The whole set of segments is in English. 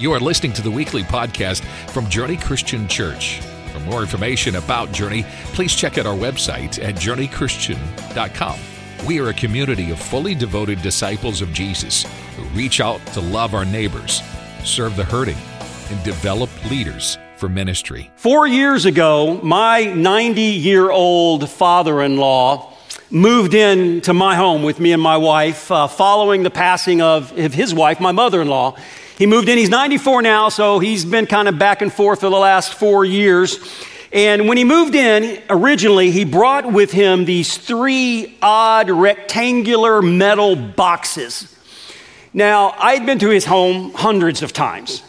You are listening to the weekly podcast from Journey Christian Church. For more information about Journey, please check out our website at journeychristian.com. We are a community of fully devoted disciples of Jesus who reach out to love our neighbors, serve the hurting, and develop leaders for ministry. Four years ago, my 90 year old father in law moved in to my home with me and my wife uh, following the passing of, his wife, my mother in law. He moved in, he's 94 now, so he's been kind of back and forth for the last four years. And when he moved in, originally, he brought with him these three odd rectangular metal boxes. Now, I had been to his home hundreds of times,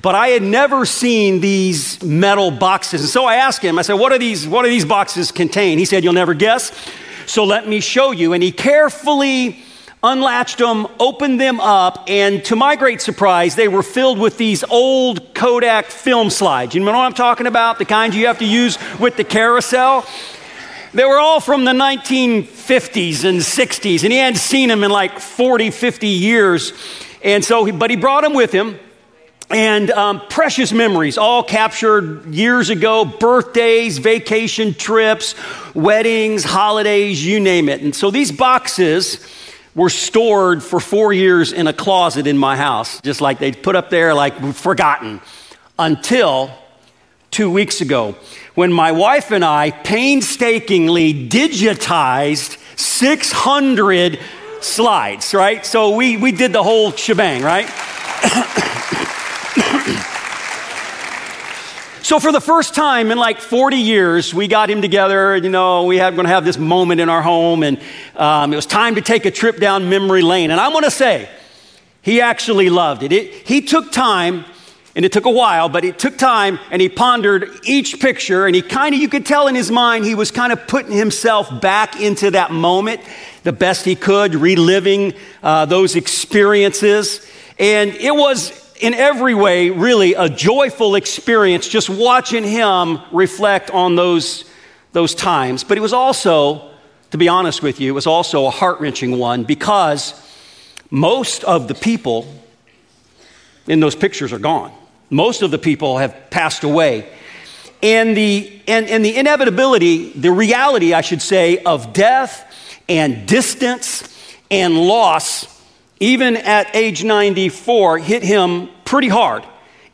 but I had never seen these metal boxes. And so I asked him, I said, What are these, what do these boxes contain? He said, You'll never guess. So let me show you. And he carefully unlatched them, opened them up, and to my great surprise, they were filled with these old Kodak film slides. You know what I'm talking about? The kinds you have to use with the carousel? They were all from the 1950s and 60s, and he hadn't seen them in like 40, 50 years. And so, but he brought them with him. And um, precious memories, all captured years ago birthdays, vacation trips, weddings, holidays, you name it. And so these boxes, were stored for four years in a closet in my house, just like they put up there, like forgotten, until two weeks ago when my wife and I painstakingly digitized 600 slides, right? So we, we did the whole shebang, right? So, for the first time in like 40 years, we got him together. You know, we had going to have this moment in our home, and um, it was time to take a trip down memory lane. And I'm going to say, he actually loved it. it. He took time, and it took a while, but it took time, and he pondered each picture, and he kind of, you could tell in his mind, he was kind of putting himself back into that moment the best he could, reliving uh, those experiences. And it was in every way, really a joyful experience just watching him reflect on those, those times. But it was also, to be honest with you, it was also a heart wrenching one because most of the people in those pictures are gone. Most of the people have passed away. And the, and, and the inevitability, the reality, I should say, of death and distance and loss even at age 94, hit him pretty hard.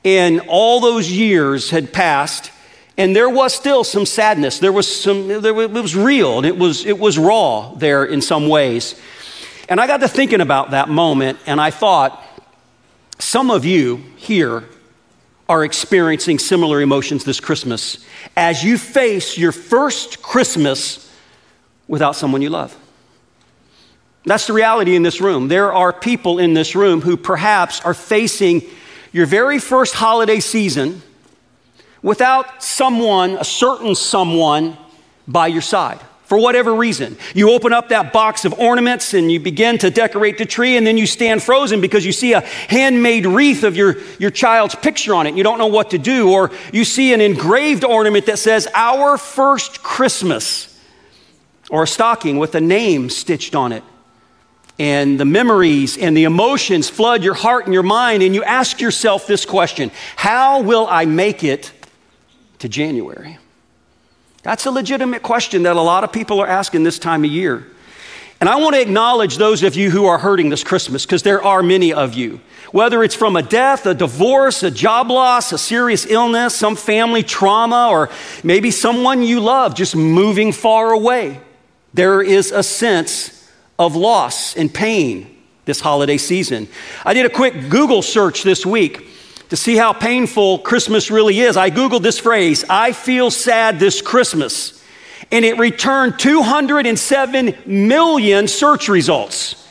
And all those years had passed, and there was still some sadness. There was some, there was, it was real, and it was, it was raw there in some ways. And I got to thinking about that moment, and I thought, some of you here are experiencing similar emotions this Christmas as you face your first Christmas without someone you love. That's the reality in this room. There are people in this room who perhaps are facing your very first holiday season without someone, a certain someone, by your side for whatever reason. You open up that box of ornaments and you begin to decorate the tree, and then you stand frozen because you see a handmade wreath of your, your child's picture on it. You don't know what to do. Or you see an engraved ornament that says, Our First Christmas, or a stocking with a name stitched on it and the memories and the emotions flood your heart and your mind, and you ask yourself this question How will I make it to January? That's a legitimate question that a lot of people are asking this time of year. And I want to acknowledge those of you who are hurting this Christmas, because there are many of you. Whether it's from a death, a divorce, a job loss, a serious illness, some family trauma, or maybe someone you love just moving far away, there is a sense of loss and pain this holiday season. I did a quick Google search this week to see how painful Christmas really is. I Googled this phrase, I feel sad this Christmas, and it returned 207 million search results.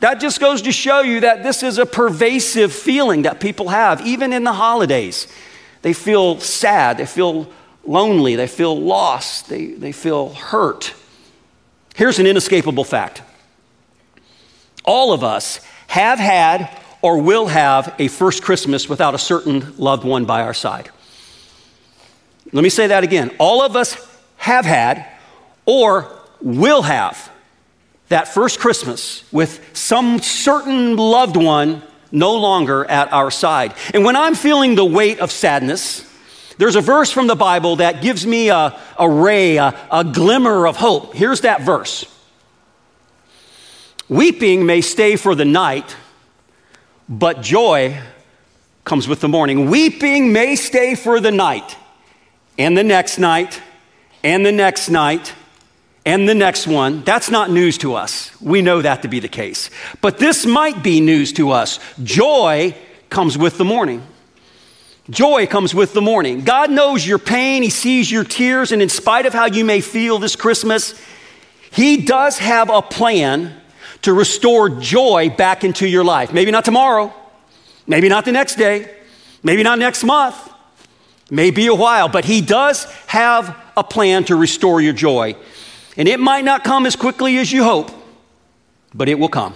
That just goes to show you that this is a pervasive feeling that people have, even in the holidays. They feel sad, they feel lonely, they feel lost, they, they feel hurt. Here's an inescapable fact all of us have had or will have a first Christmas without a certain loved one by our side. Let me say that again. All of us have had or will have that first Christmas with some certain loved one no longer at our side. And when I'm feeling the weight of sadness, there's a verse from the Bible that gives me a, a ray, a, a glimmer of hope. Here's that verse Weeping may stay for the night, but joy comes with the morning. Weeping may stay for the night, and the next night, and the next night, and the next one. That's not news to us. We know that to be the case. But this might be news to us. Joy comes with the morning. Joy comes with the morning. God knows your pain, He sees your tears, and in spite of how you may feel this Christmas, He does have a plan to restore joy back into your life. Maybe not tomorrow, maybe not the next day, maybe not next month, maybe a while, but He does have a plan to restore your joy. And it might not come as quickly as you hope, but it will come.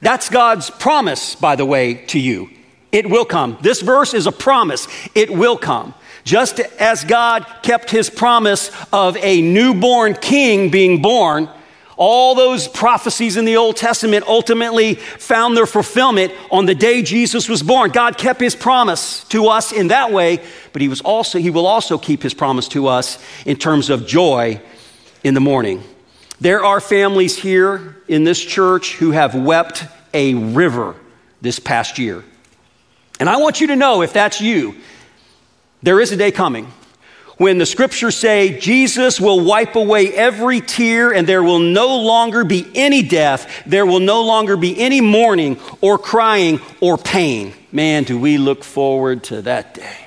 That's God's promise, by the way, to you. It will come. This verse is a promise. It will come. Just as God kept his promise of a newborn king being born, all those prophecies in the Old Testament ultimately found their fulfillment on the day Jesus was born. God kept his promise to us in that way, but he was also he will also keep his promise to us in terms of joy in the morning. There are families here in this church who have wept a river this past year. And I want you to know if that's you, there is a day coming when the scriptures say Jesus will wipe away every tear and there will no longer be any death, there will no longer be any mourning or crying or pain. Man, do we look forward to that day.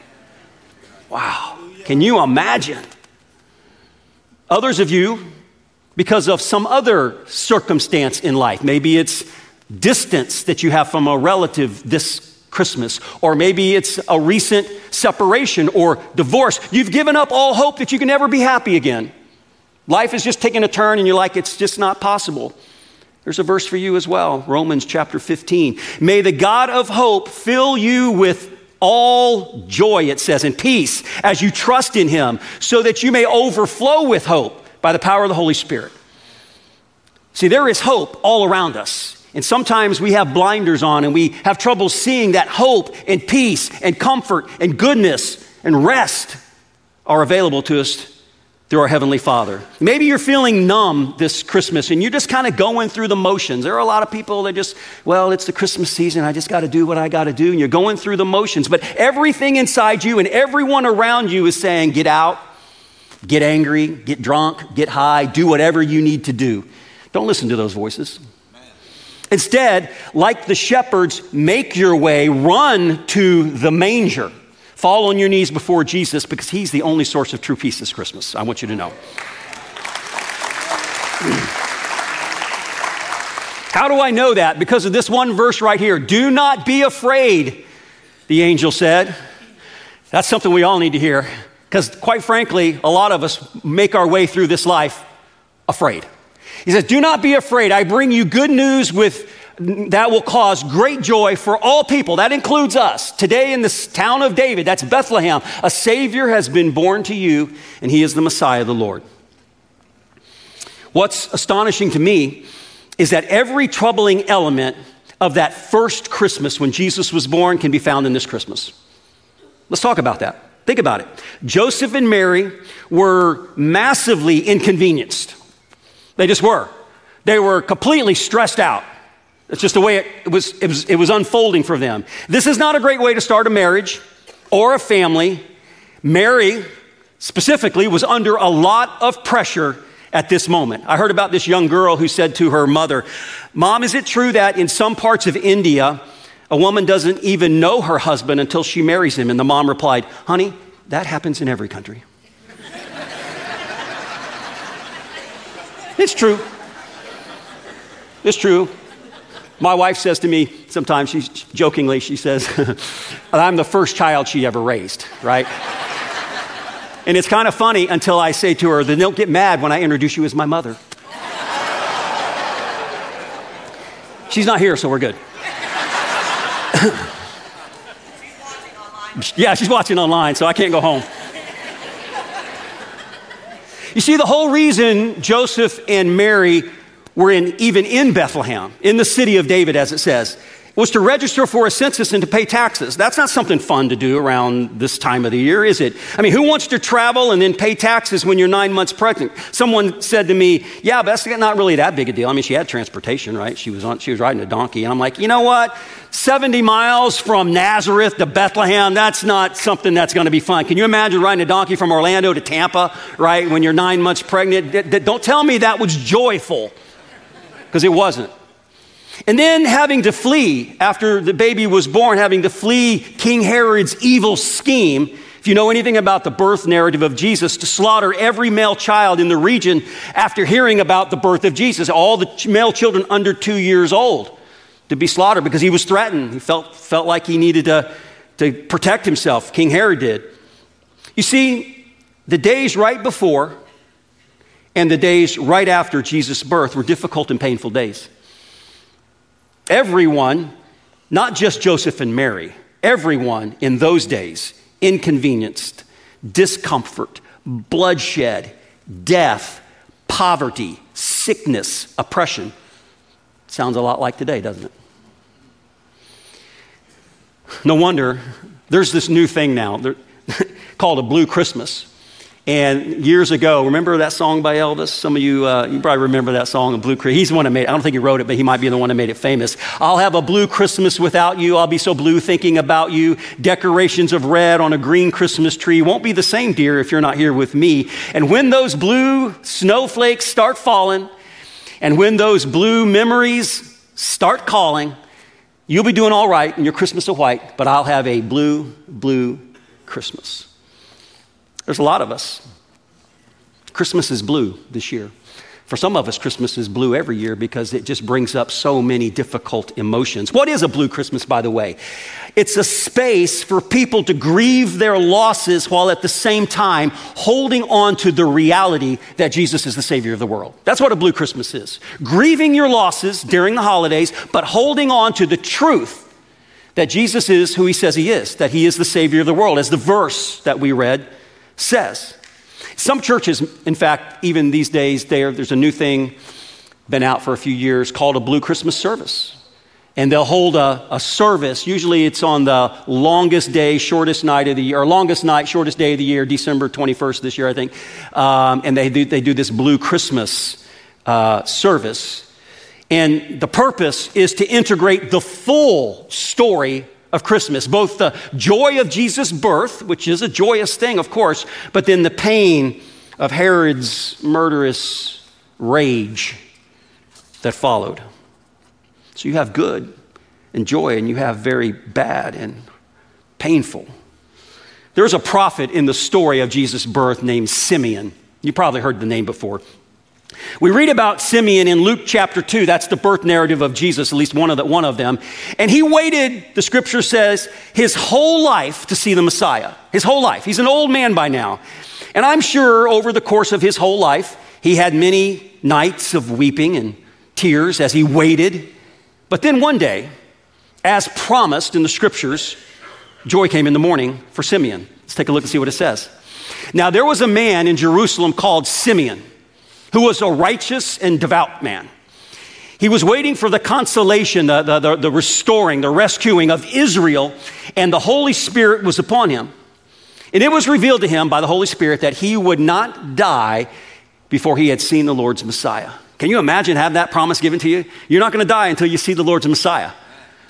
Wow. Can you imagine? Others of you, because of some other circumstance in life, maybe it's distance that you have from a relative this Christmas, or maybe it's a recent separation or divorce. You've given up all hope that you can ever be happy again. Life is just taking a turn and you're like, it's just not possible. There's a verse for you as well Romans chapter 15. May the God of hope fill you with all joy, it says, and peace as you trust in him, so that you may overflow with hope by the power of the Holy Spirit. See, there is hope all around us. And sometimes we have blinders on and we have trouble seeing that hope and peace and comfort and goodness and rest are available to us through our Heavenly Father. Maybe you're feeling numb this Christmas and you're just kind of going through the motions. There are a lot of people that just, well, it's the Christmas season. I just got to do what I got to do. And you're going through the motions. But everything inside you and everyone around you is saying, get out, get angry, get drunk, get high, do whatever you need to do. Don't listen to those voices. Instead, like the shepherds, make your way, run to the manger. Fall on your knees before Jesus because he's the only source of true peace this Christmas. I want you to know. How do I know that? Because of this one verse right here. Do not be afraid, the angel said. That's something we all need to hear. Because, quite frankly, a lot of us make our way through this life afraid. He says, Do not be afraid. I bring you good news with that will cause great joy for all people. That includes us. Today in this town of David, that's Bethlehem, a Savior has been born to you, and He is the Messiah, the Lord. What's astonishing to me is that every troubling element of that first Christmas when Jesus was born can be found in this Christmas. Let's talk about that. Think about it. Joseph and Mary were massively inconvenienced. They just were. They were completely stressed out. It's just the way it, was, it, was, it was unfolding for them. This is not a great way to start a marriage or a family. Mary, specifically, was under a lot of pressure at this moment. I heard about this young girl who said to her mother, Mom, is it true that in some parts of India, a woman doesn't even know her husband until she marries him? And the mom replied, Honey, that happens in every country. It's true. It's true. My wife says to me sometimes, she's jokingly, she says, I'm the first child she ever raised, right? and it's kind of funny until I say to her, then don't get mad when I introduce you as my mother. She's not here, so we're good. yeah, she's watching online, so I can't go home. You see, the whole reason Joseph and Mary were in, even in Bethlehem, in the city of David, as it says, was to register for a census and to pay taxes. That's not something fun to do around this time of the year, is it? I mean, who wants to travel and then pay taxes when you're nine months pregnant? Someone said to me, Yeah, but that's not really that big a deal. I mean, she had transportation, right? She was, on, she was riding a donkey. And I'm like, You know what? 70 miles from Nazareth to Bethlehem, that's not something that's going to be fun. Can you imagine riding a donkey from Orlando to Tampa, right, when you're nine months pregnant? Don't tell me that was joyful, because it wasn't. And then having to flee after the baby was born, having to flee King Herod's evil scheme. If you know anything about the birth narrative of Jesus, to slaughter every male child in the region after hearing about the birth of Jesus, all the male children under two years old to be slaughtered because he was threatened. He felt, felt like he needed to, to protect himself. King Herod did. You see, the days right before and the days right after Jesus' birth were difficult and painful days. Everyone, not just Joseph and Mary, everyone in those days inconvenienced, discomfort, bloodshed, death, poverty, sickness, oppression. Sounds a lot like today, doesn't it? No wonder there's this new thing now called a blue Christmas. And years ago, remember that song by Elvis? Some of you, uh, you probably remember that song, "A Blue Christmas." He's the one that made it. I don't think he wrote it, but he might be the one that made it famous. I'll have a blue Christmas without you. I'll be so blue thinking about you. Decorations of red on a green Christmas tree won't be the same, dear, if you're not here with me. And when those blue snowflakes start falling, and when those blue memories start calling, you'll be doing all right in your Christmas of white, but I'll have a blue, blue Christmas. There's a lot of us. Christmas is blue this year. For some of us, Christmas is blue every year because it just brings up so many difficult emotions. What is a blue Christmas, by the way? It's a space for people to grieve their losses while at the same time holding on to the reality that Jesus is the Savior of the world. That's what a blue Christmas is. Grieving your losses during the holidays, but holding on to the truth that Jesus is who He says He is, that He is the Savior of the world, as the verse that we read says. Some churches, in fact, even these days, there's a new thing been out for a few years called a Blue Christmas service. And they'll hold a, a, service. Usually it's on the longest day, shortest night of the year, or longest night, shortest day of the year, December 21st this year, I think. Um, and they do, they do this Blue Christmas uh, service. And the purpose is to integrate the full story of Christmas, both the joy of Jesus' birth, which is a joyous thing, of course, but then the pain of Herod's murderous rage that followed. So you have good and joy, and you have very bad and painful. There's a prophet in the story of Jesus' birth named Simeon. You probably heard the name before. We read about Simeon in Luke chapter 2. That's the birth narrative of Jesus, at least one of, the, one of them. And he waited, the scripture says, his whole life to see the Messiah. His whole life. He's an old man by now. And I'm sure over the course of his whole life, he had many nights of weeping and tears as he waited. But then one day, as promised in the scriptures, joy came in the morning for Simeon. Let's take a look and see what it says. Now, there was a man in Jerusalem called Simeon who was a righteous and devout man. He was waiting for the consolation, the, the, the, restoring, the rescuing of Israel, and the Holy Spirit was upon him. And it was revealed to him by the Holy Spirit that he would not die before he had seen the Lord's Messiah. Can you imagine having that promise given to you? You're not going to die until you see the Lord's Messiah.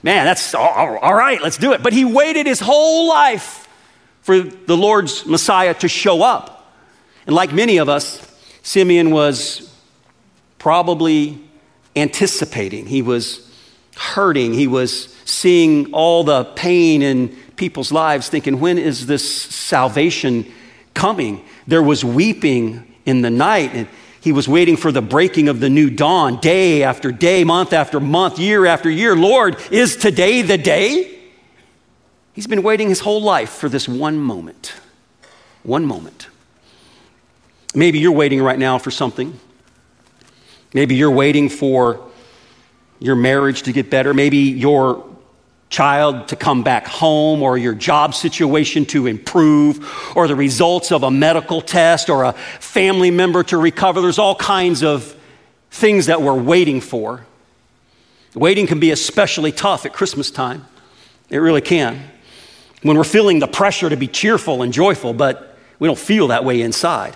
Man, that's all right, let's do it. But he waited his whole life for the Lord's Messiah to show up. And like many of us, Simeon was probably anticipating, he was hurting, he was seeing all the pain in people's lives, thinking, when is this salvation coming? There was weeping in the night, and he was waiting for the breaking of the new dawn, day after day, month after month, year after year. Lord, is today the day? He's been waiting his whole life for this one moment. One moment. Maybe you're waiting right now for something. Maybe you're waiting for your marriage to get better. Maybe your child to come back home or your job situation to improve or the results of a medical test or a family member to recover. There's all kinds of things that we're waiting for. Waiting can be especially tough at Christmas time. It really can. When we're feeling the pressure to be cheerful and joyful, but we don't feel that way inside.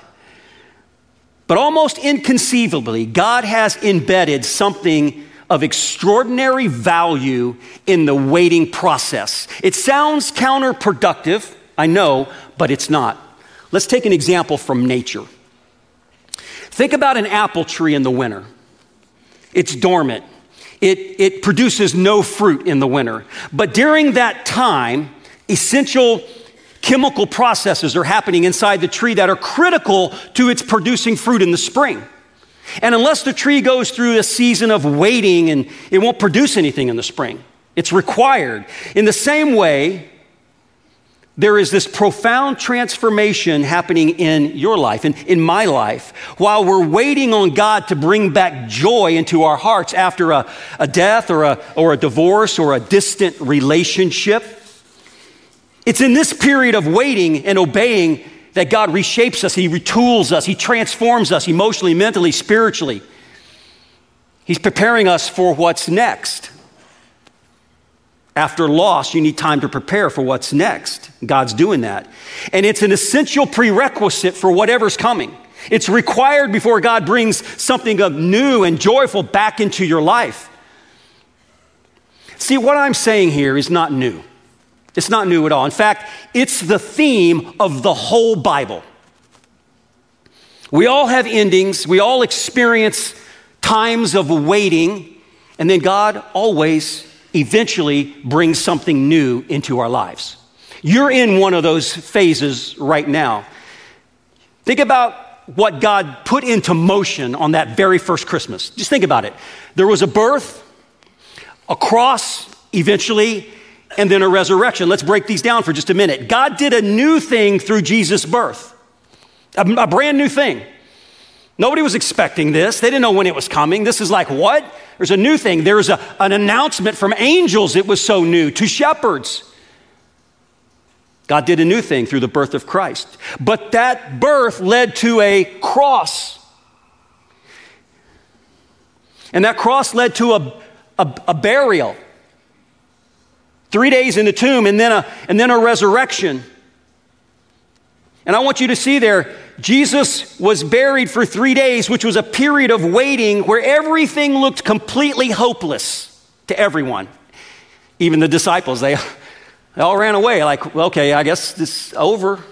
But almost inconceivably, God has embedded something of extraordinary value in the waiting process. It sounds counterproductive, I know, but it's not. Let's take an example from nature. Think about an apple tree in the winter. It's dormant. It, it produces no fruit in the winter. But during that time, essential chemical processes are happening inside the tree that are critical to its producing fruit in the spring. And unless the tree goes through a season of waiting and it won't produce anything in the spring, it's required. In the same way, there is this profound transformation happening in your life and in my life while we're waiting on God to bring back joy into our hearts after a, a death or a, or a divorce or a distant relationship. It's in this period of waiting and obeying that God reshapes us, He retools us, He transforms us emotionally, mentally, spiritually. He's preparing us for what's next. After loss, you need time to prepare for what's next. God's doing that. And it's an essential prerequisite for whatever's coming. It's required before God brings something of new and joyful back into your life. See, what I'm saying here is not new. It's not new at all. In fact, it's the theme of the whole Bible. We all have endings, we all experience times of waiting, and then God always eventually brings something new into our lives. You're in one of those phases right now. Think about what God put into motion on that very first Christmas. Just think about it. There was a birth, a cross eventually, and then a resurrection. Let's break these down for just a minute. God did a new thing through Jesus' birth, a, a brand new thing. Nobody was expecting this. They didn't know when it was coming. This is like, what? There's a new thing. There's a, an announcement from angels. It was so new to shepherds. God did a new thing through the birth of Christ. But that birth led to a cross. And that cross led to a, a, a burial. Three days in the tomb and then a, and then a resurrection. And I want you to see there, Jesus was buried for three days, which was a period of waiting where everything looked completely hopeless to everyone. Even the disciples, they, they all ran away, like, well, okay, I guess this is over.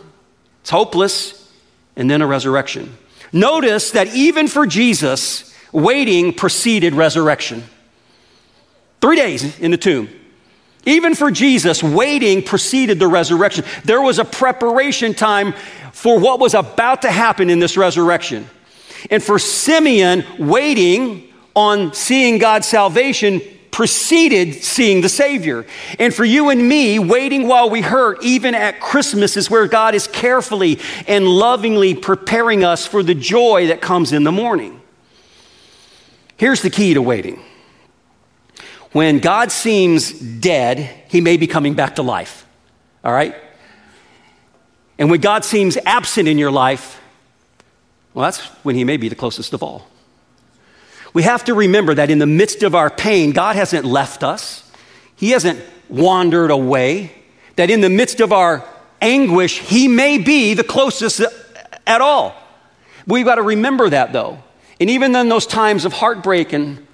It's hopeless. And then a resurrection. Notice that even for Jesus, waiting preceded resurrection. Three days in the tomb. Even for Jesus, waiting preceded the resurrection. There was a preparation time for what was about to happen in this resurrection. And for Simeon, waiting on seeing God's salvation preceded seeing the Savior. And for you and me, waiting while we hurt, even at Christmas, is where God is carefully and lovingly preparing us for the joy that comes in the morning. Here's the key to waiting when God seems dead, he may be coming back to life. All right? And when God seems absent in your life, well, that's when he may be the closest of all. We have to remember that in the midst of our pain, God hasn't left us, He hasn't wandered away. That in the midst of our anguish, He may be the closest at all. We've got to remember that though. And even in those times of heartbreak and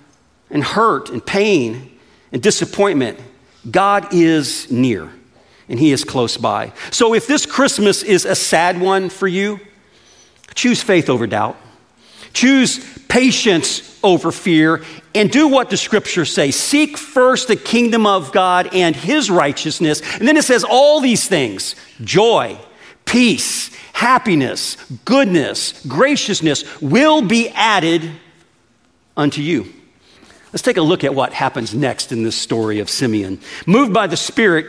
and hurt and pain and disappointment, God is near and He is close by. So if this Christmas is a sad one for you, choose faith over doubt. Choose patience over fear and do what the scriptures say. Seek first the kingdom of God and his righteousness. And then it says all these things joy, peace, happiness, goodness, graciousness will be added unto you. Let's take a look at what happens next in this story of Simeon. Moved by the Spirit,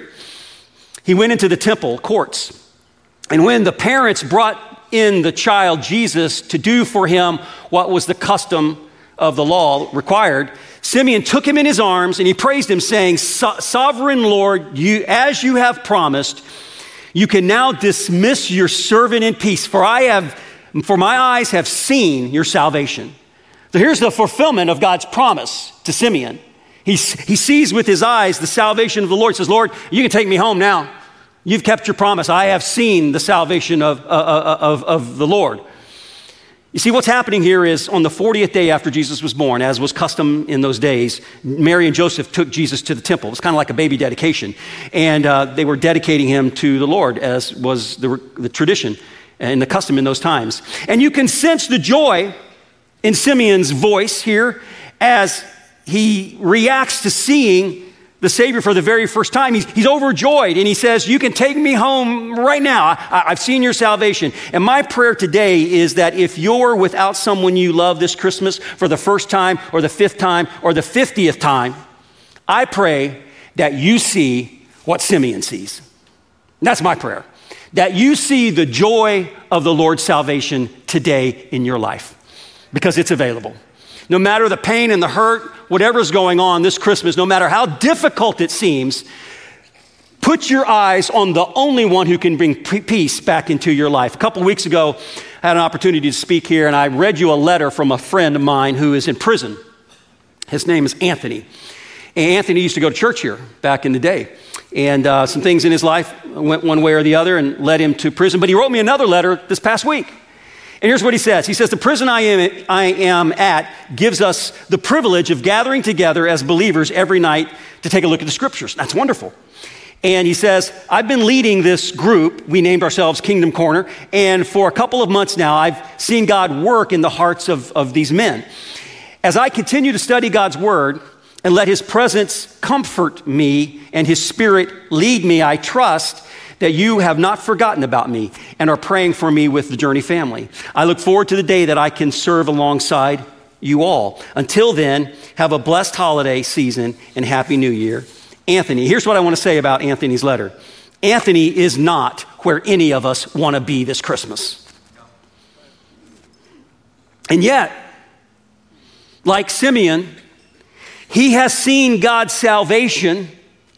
he went into the temple courts. And when the parents brought in the child Jesus to do for him what was the custom of the law required, Simeon took him in his arms and he praised him, saying, Sovereign Lord, you, as you have promised, you can now dismiss your servant in peace, for I have, for my eyes have seen your salvation so here's the fulfillment of God's promise to Simeon. He, he sees with his eyes the salvation of the Lord. Says, Lord, you can take me home now. You've kept your promise. I have seen the salvation of, uh, uh of, of the Lord. You see, what's happening here is on the 40th day after Jesus was born, as was custom in those days, Mary and Joseph took Jesus to the temple. It was kind of like a baby dedication. And uh, they were dedicating him to the Lord, as was the, the tradition and the custom in those times. And you can sense the joy in Simeon's voice here as he reacts to seeing the Savior for the very first time. He's, he's overjoyed and he says, You can take me home right now. I, I've seen your salvation. And my prayer today is that if you're without someone you love this Christmas for the first time or the fifth time or the 50th time, I pray that you see what Simeon sees. That's my prayer. That you see the joy of the Lord's salvation today in your life because it's available. No matter the pain and the hurt, whatever's going on this Christmas, no matter how difficult it seems, put your eyes on the only one who can bring peace back into your life. A couple weeks ago, I had an opportunity to speak here, and I read you a letter from a friend of mine who is in prison. His name is Anthony. And Anthony used to go to church here back in the day. And uh, some things in his life went one way or the other and led him to prison. But he wrote me another letter this past week. And here's what he says He says, The prison I am, I am at gives us the privilege of gathering together as believers every night to take a look at the scriptures. That's wonderful. And he says, I've been leading this group. We named ourselves Kingdom Corner. And for a couple of months now, I've seen God work in the hearts of, of these men. As I continue to study God's word and let his presence comfort me and his spirit lead me, I trust that you have not forgotten about me and are praying for me with the Journey family. I look forward to the day that I can serve alongside you all. Until then, have a blessed holiday season and Happy New Year. Anthony, here's what I want to say about Anthony's letter Anthony is not where any of us want to be this Christmas. And yet, like Simeon, he has seen God's salvation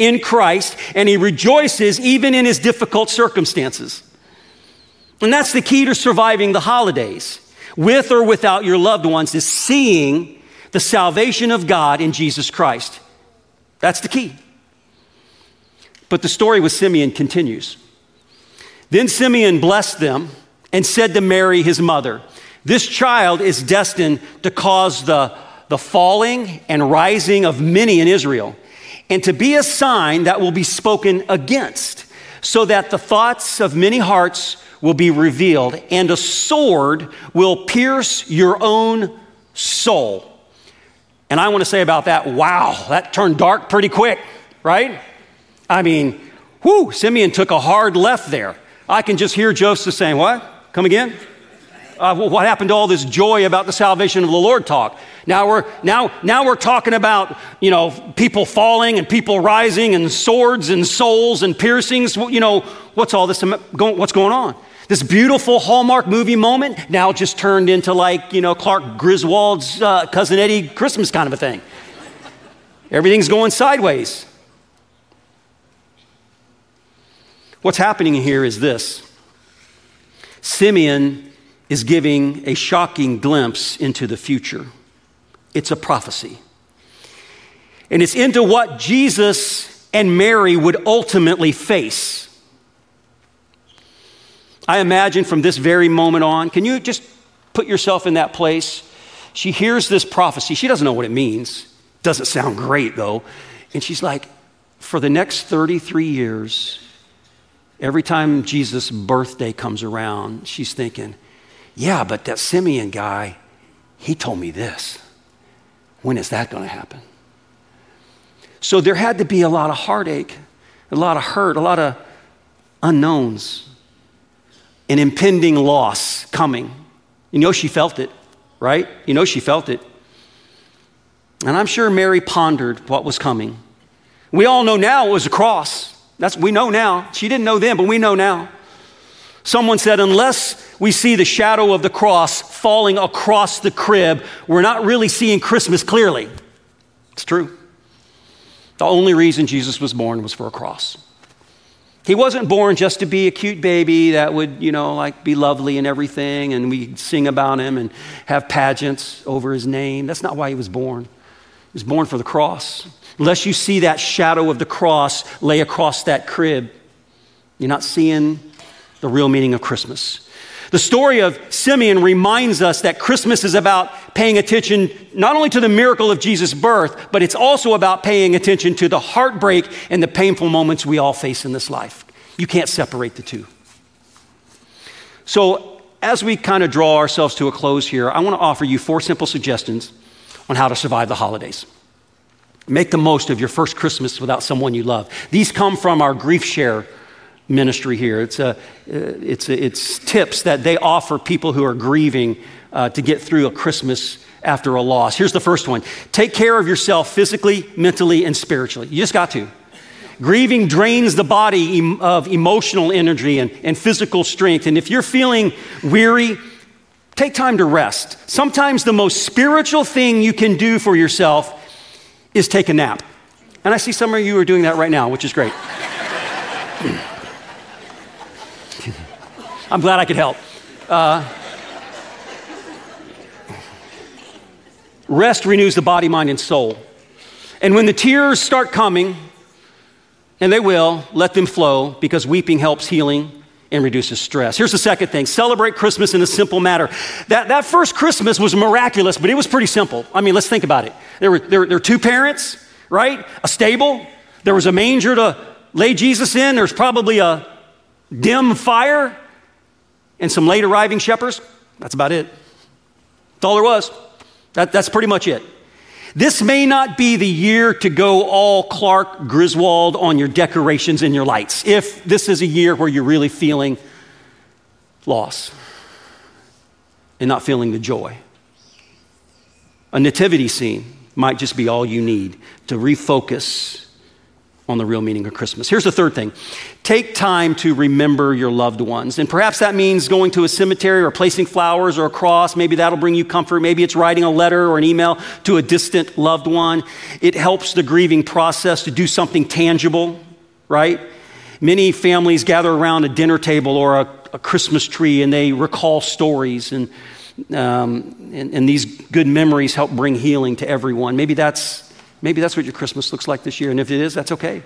in Christ, and he rejoices even in his difficult circumstances. And that's the key to surviving the holidays, with or without your loved ones, is seeing the salvation of God in Jesus Christ. That's the key. But the story with Simeon continues. Then Simeon blessed them and said to Mary, his mother, This child is destined to cause the, the falling and rising of many in Israel and to be a sign that will be spoken against, so that the thoughts of many hearts will be revealed, and a sword will pierce your own soul. And I want to say about that, wow, that turned dark pretty quick, right? I mean, whoo, Simeon took a hard left there. I can just hear Joseph saying, What? Come again? Uh, what happened to all this joy about the salvation of the Lord talk? Now we're, now, now we're talking about, you know, people falling and people rising and swords and souls and piercings. You know, what's all this, what's going on? This beautiful Hallmark movie moment now just turned into like, you know, Clark Griswold's uh, Cousin Eddie Christmas kind of a thing. Everything's going sideways. What's happening here is this Simeon is giving a shocking glimpse into the future. It's a prophecy. And it's into what Jesus and Mary would ultimately face. I imagine from this very moment on, can you just put yourself in that place? She hears this prophecy. She doesn't know what it means. Doesn't sound great, though. And she's like, for the next 33 years, every time Jesus' birthday comes around, she's thinking, yeah, but that Simeon guy, he told me this. When is that going to happen? So there had to be a lot of heartache, a lot of hurt, a lot of unknowns, an impending loss coming. You know, she felt it, right? You know, she felt it. And I'm sure Mary pondered what was coming. We all know now it was a cross. That's we know now. She didn't know then, but we know now. Someone said, unless we see the shadow of the cross falling across the crib, we're not really seeing Christmas clearly. It's true. The only reason Jesus was born was for a cross. He wasn't born just to be a cute baby that would, you know, like be lovely and everything, and we sing about him and have pageants over his name. That's not why he was born. He was born for the cross. Unless you see that shadow of the cross lay across that crib, you're not seeing the real meaning of Christmas. The story of Simeon reminds us that Christmas is about paying attention not only to the miracle of Jesus' birth, but it's also about paying attention to the heartbreak and the painful moments we all face in this life. You can't separate the two. So, as we kind of draw ourselves to a close here, I want to offer you four simple suggestions on how to survive the holidays. Make the most of your first Christmas without someone you love. These come from our grief share ministry here. It's, a, uh, it's, a, it's tips that they offer people who are grieving uh, to get through a Christmas after a loss. Here's the first one take care of yourself physically, mentally, and spiritually. You just got to. Grieving drains the body of emotional energy and, and physical strength. And if you're feeling weary, take time to rest. Sometimes the most spiritual thing you can do for yourself is take a nap. And I see some of you are doing that right now, which is great. I'm glad I could help. Uh, rest renews the body, mind, and soul. And when the tears start coming, and they will, let them flow because weeping helps healing and reduces stress. Here's the second thing celebrate Christmas in a simple manner. That, that first Christmas was miraculous, but it was pretty simple. I mean, let's think about it. There were, there, there were two parents, right? A stable, there was a manger to lay Jesus in, there's probably a dim fire, and some late arriving shepherds. That's about it. That's all there was. That, that's pretty much it. This may not be the year to go all Clark Griswold on your decorations and your lights, if this is a year where you're really feeling loss and not feeling the joy. A nativity scene might just be all you need to refocus on the real meaning of Christmas. Here's the third thing take time to remember your loved ones. And perhaps that means going to a cemetery or placing flowers or a cross. Maybe that'll bring you comfort. Maybe it's writing a letter or an email to a distant loved one. It helps the grieving process to do something tangible, right? Many families gather around a dinner table or a, a Christmas tree and they recall stories and, um, and, and these good memories help bring healing to everyone. Maybe that's Maybe that's what your Christmas looks like this year, and if it is, that's okay.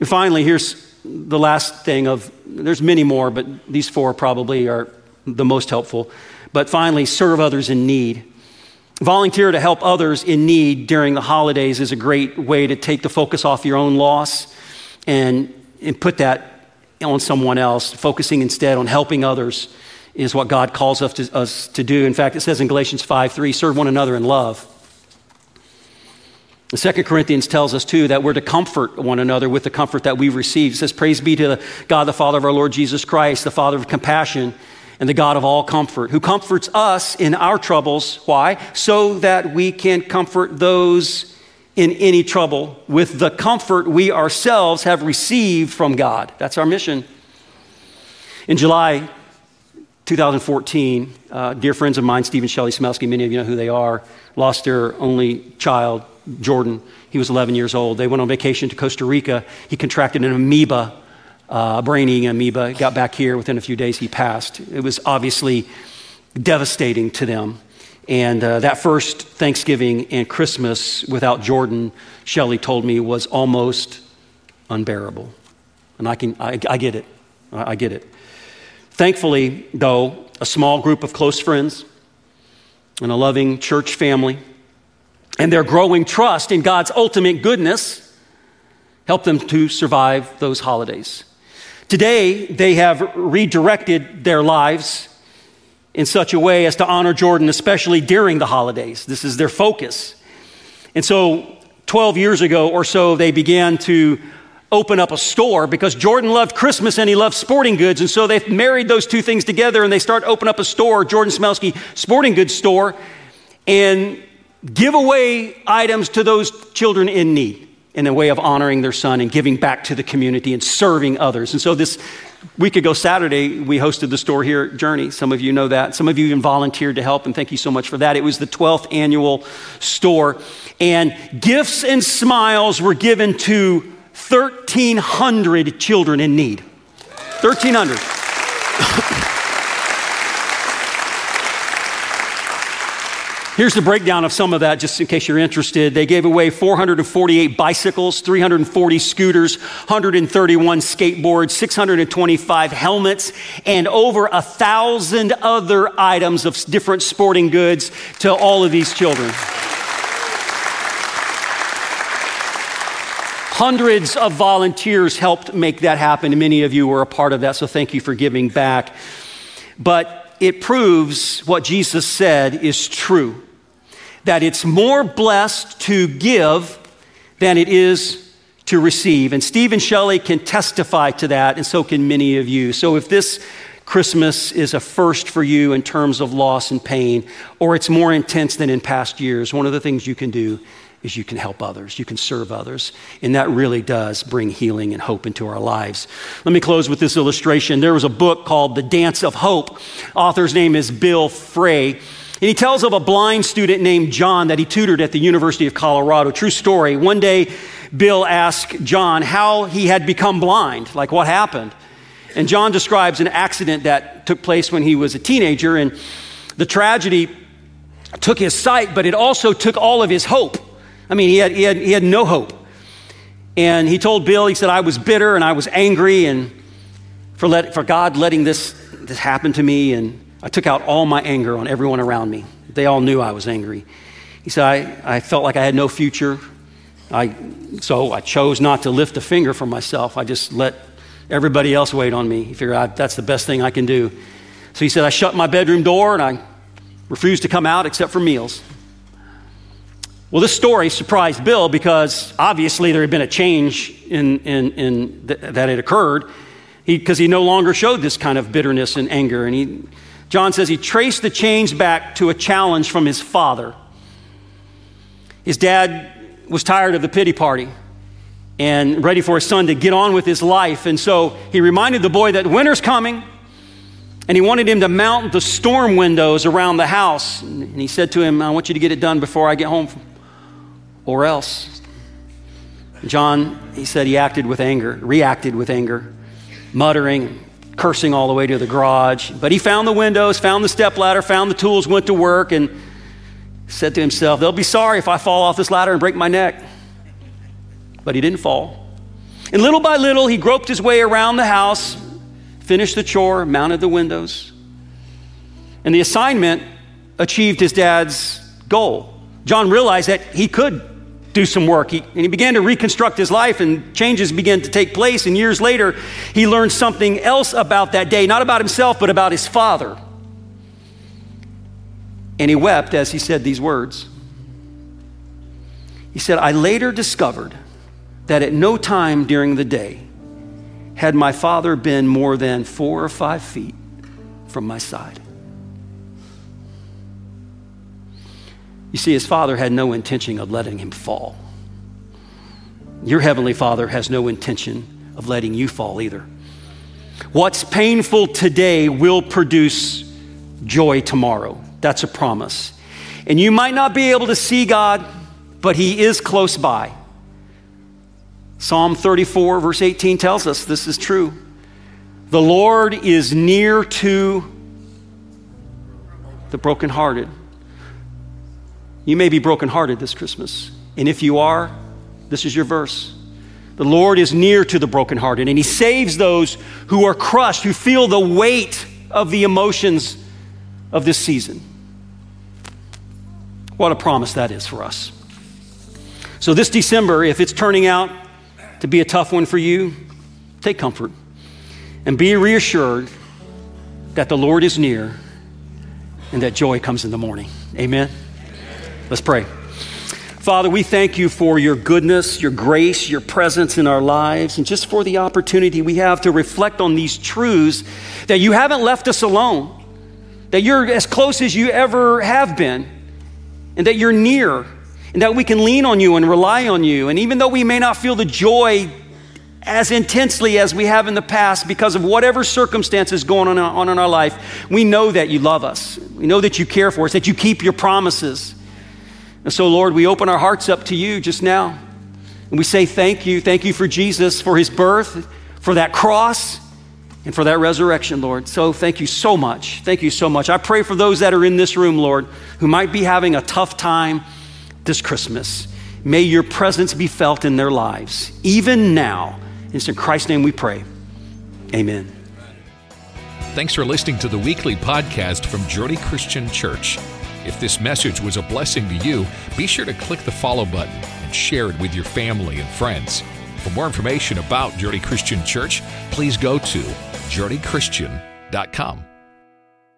And finally, here's the last thing of there's many more, but these four probably are the most helpful. But finally, serve others in need. Volunteer to help others in need during the holidays is a great way to take the focus off your own loss and, and put that on someone else. Focusing instead on helping others is what God calls us to, us to do. In fact, it says in Galatians 5 3, serve one another in love. Second Corinthians tells us too that we're to comfort one another with the comfort that we've received. It says, Praise be to God the Father of our Lord Jesus Christ, the Father of compassion and the God of all comfort, who comforts us in our troubles. Why? So that we can comfort those in any trouble with the comfort we ourselves have received from God. That's our mission. In July 2014, uh, dear friends of mine, Stephen Shelley Smelsky, many of you know who they are, lost their only child Jordan. He was 11 years old. They went on vacation to Costa Rica. He contracted an amoeba, uh, a brain eating amoeba. Got back here. Within a few days, he passed. It was obviously devastating to them. And uh, that first Thanksgiving and Christmas without Jordan, Shelley told me, was almost unbearable. And I, can, I, I get it. I, I get it. Thankfully, though, a small group of close friends and a loving church family and their growing trust in God's ultimate goodness helped them to survive those holidays. Today, they have redirected their lives in such a way as to honor Jordan, especially during the holidays. This is their focus. And so, 12 years ago or so, they began to open up a store because Jordan loved Christmas and he loved sporting goods. And so they married those two things together and they start to open up a store, Jordan Smelsky Sporting Goods Store. And give away items to those children in need in a way of honoring their son and giving back to the community and serving others. And so this week ago, Saturday, we hosted the store here at Journey. Some of you know that. Some of you even volunteered to help, and thank you so much for that. It was the 12th annual store, and gifts and smiles were given to 1,300 children in need. 1,300. Here's the breakdown of some of that, just in case you're interested. They gave away 448 bicycles, 340 scooters, 131 skateboards, 625 helmets, and over a thousand other items of different sporting goods to all of these children. Hundreds of volunteers helped make that happen, many of you were a part of that, so thank you for giving back. But it proves what Jesus said is true that it's more blessed to give than it is to receive. And Stephen Shelley can testify to that, and so can many of you. So if this Christmas is a first for you in terms of loss and pain, or it's more intense than in past years, one of the things you can do is you can help others, you can serve others, and that really does bring healing and hope into our lives. Let me close with this illustration. There was a book called The Dance of Hope. Author's name is Bill Frey. And he tells of a blind student named John that he tutored at the University of Colorado. True story. One day, Bill asked John how he had become blind, like what happened. And John describes an accident that took place when he was a teenager. And the tragedy took his sight, but it also took all of his hope. I mean, he had, he had, he had no hope. And he told Bill, he said, I was bitter and I was angry and for, let, for God letting this, this happen to me. And I took out all my anger on everyone around me. They all knew I was angry. He said, I, I felt like I had no future. I, so I chose not to lift a finger for myself. I just let everybody else wait on me. He figured that's the best thing I can do. So he said, I shut my bedroom door and I refused to come out except for meals. Well, this story surprised Bill because obviously there had been a change in, in, in th- that had occurred because he, he no longer showed this kind of bitterness and anger. And he, John says he traced the change back to a challenge from his father. His dad was tired of the pity party and ready for his son to get on with his life. And so he reminded the boy that winter's coming and he wanted him to mount the storm windows around the house. And he said to him, I want you to get it done before I get home, or else. John, he said he acted with anger, reacted with anger, muttering, cursing all the way to the garage. But he found the windows, found the step ladder, found the tools, went to work, and said to himself, They'll be sorry if I fall off this ladder and break my neck. But he didn't fall. And little by little, he groped his way around the house, finished the chore, mounted the windows. And the assignment achieved his dad's goal. John realized that he could do some work. He, and he began to reconstruct his life, and changes began to take place. And years later, he learned something else about that day, not about himself, but about his father. And he wept as he said these words. He said, I later discovered that at no time during the day had my father been more than four or five feet from my side. You see, his father had no intention of letting him fall. Your heavenly father has no intention of letting you fall either. What's painful today will produce joy tomorrow. That's a promise. And you might not be able to see God, but He is close by. Psalm 34, verse 18 tells us this is true. The Lord is near to the brokenhearted you may be brokenhearted this Christmas. And if you are, this is your verse. The Lord is near to the brokenhearted, and He saves those who are crushed, who feel the weight of the emotions of this season. What a promise that is for us. So, this December, if it's turning out to be a tough one for you, take comfort and be reassured that the Lord is near and that joy comes in the morning. Amen. Let's pray. Father, we thank you for your goodness, your grace, your presence in our lives, and just for the opportunity we have to reflect on these truths that you haven't left us alone, that you're as close as you ever have been, and that you're near, and that we can lean on you and rely on you. And even though we may not feel the joy as intensely as we have in the past because of whatever circumstances going on in our life, we know that you love us. We know that you care for us, that you keep your promises. And so, Lord, we open our hearts up to you just now. And we say thank you. Thank you for Jesus, for his birth, for that cross, and for that resurrection, Lord. So thank you so much. Thank you so much. I pray for those that are in this room, Lord, who might be having a tough time this Christmas. May your presence be felt in their lives, even now. It's in Christ's name we pray. Amen. Thanks for listening to the weekly podcast from Journey Christian Church. If this message was a blessing to you, be sure to click the follow button and share it with your family and friends. For more information about Journey Christian Church, please go to journeychristian.com.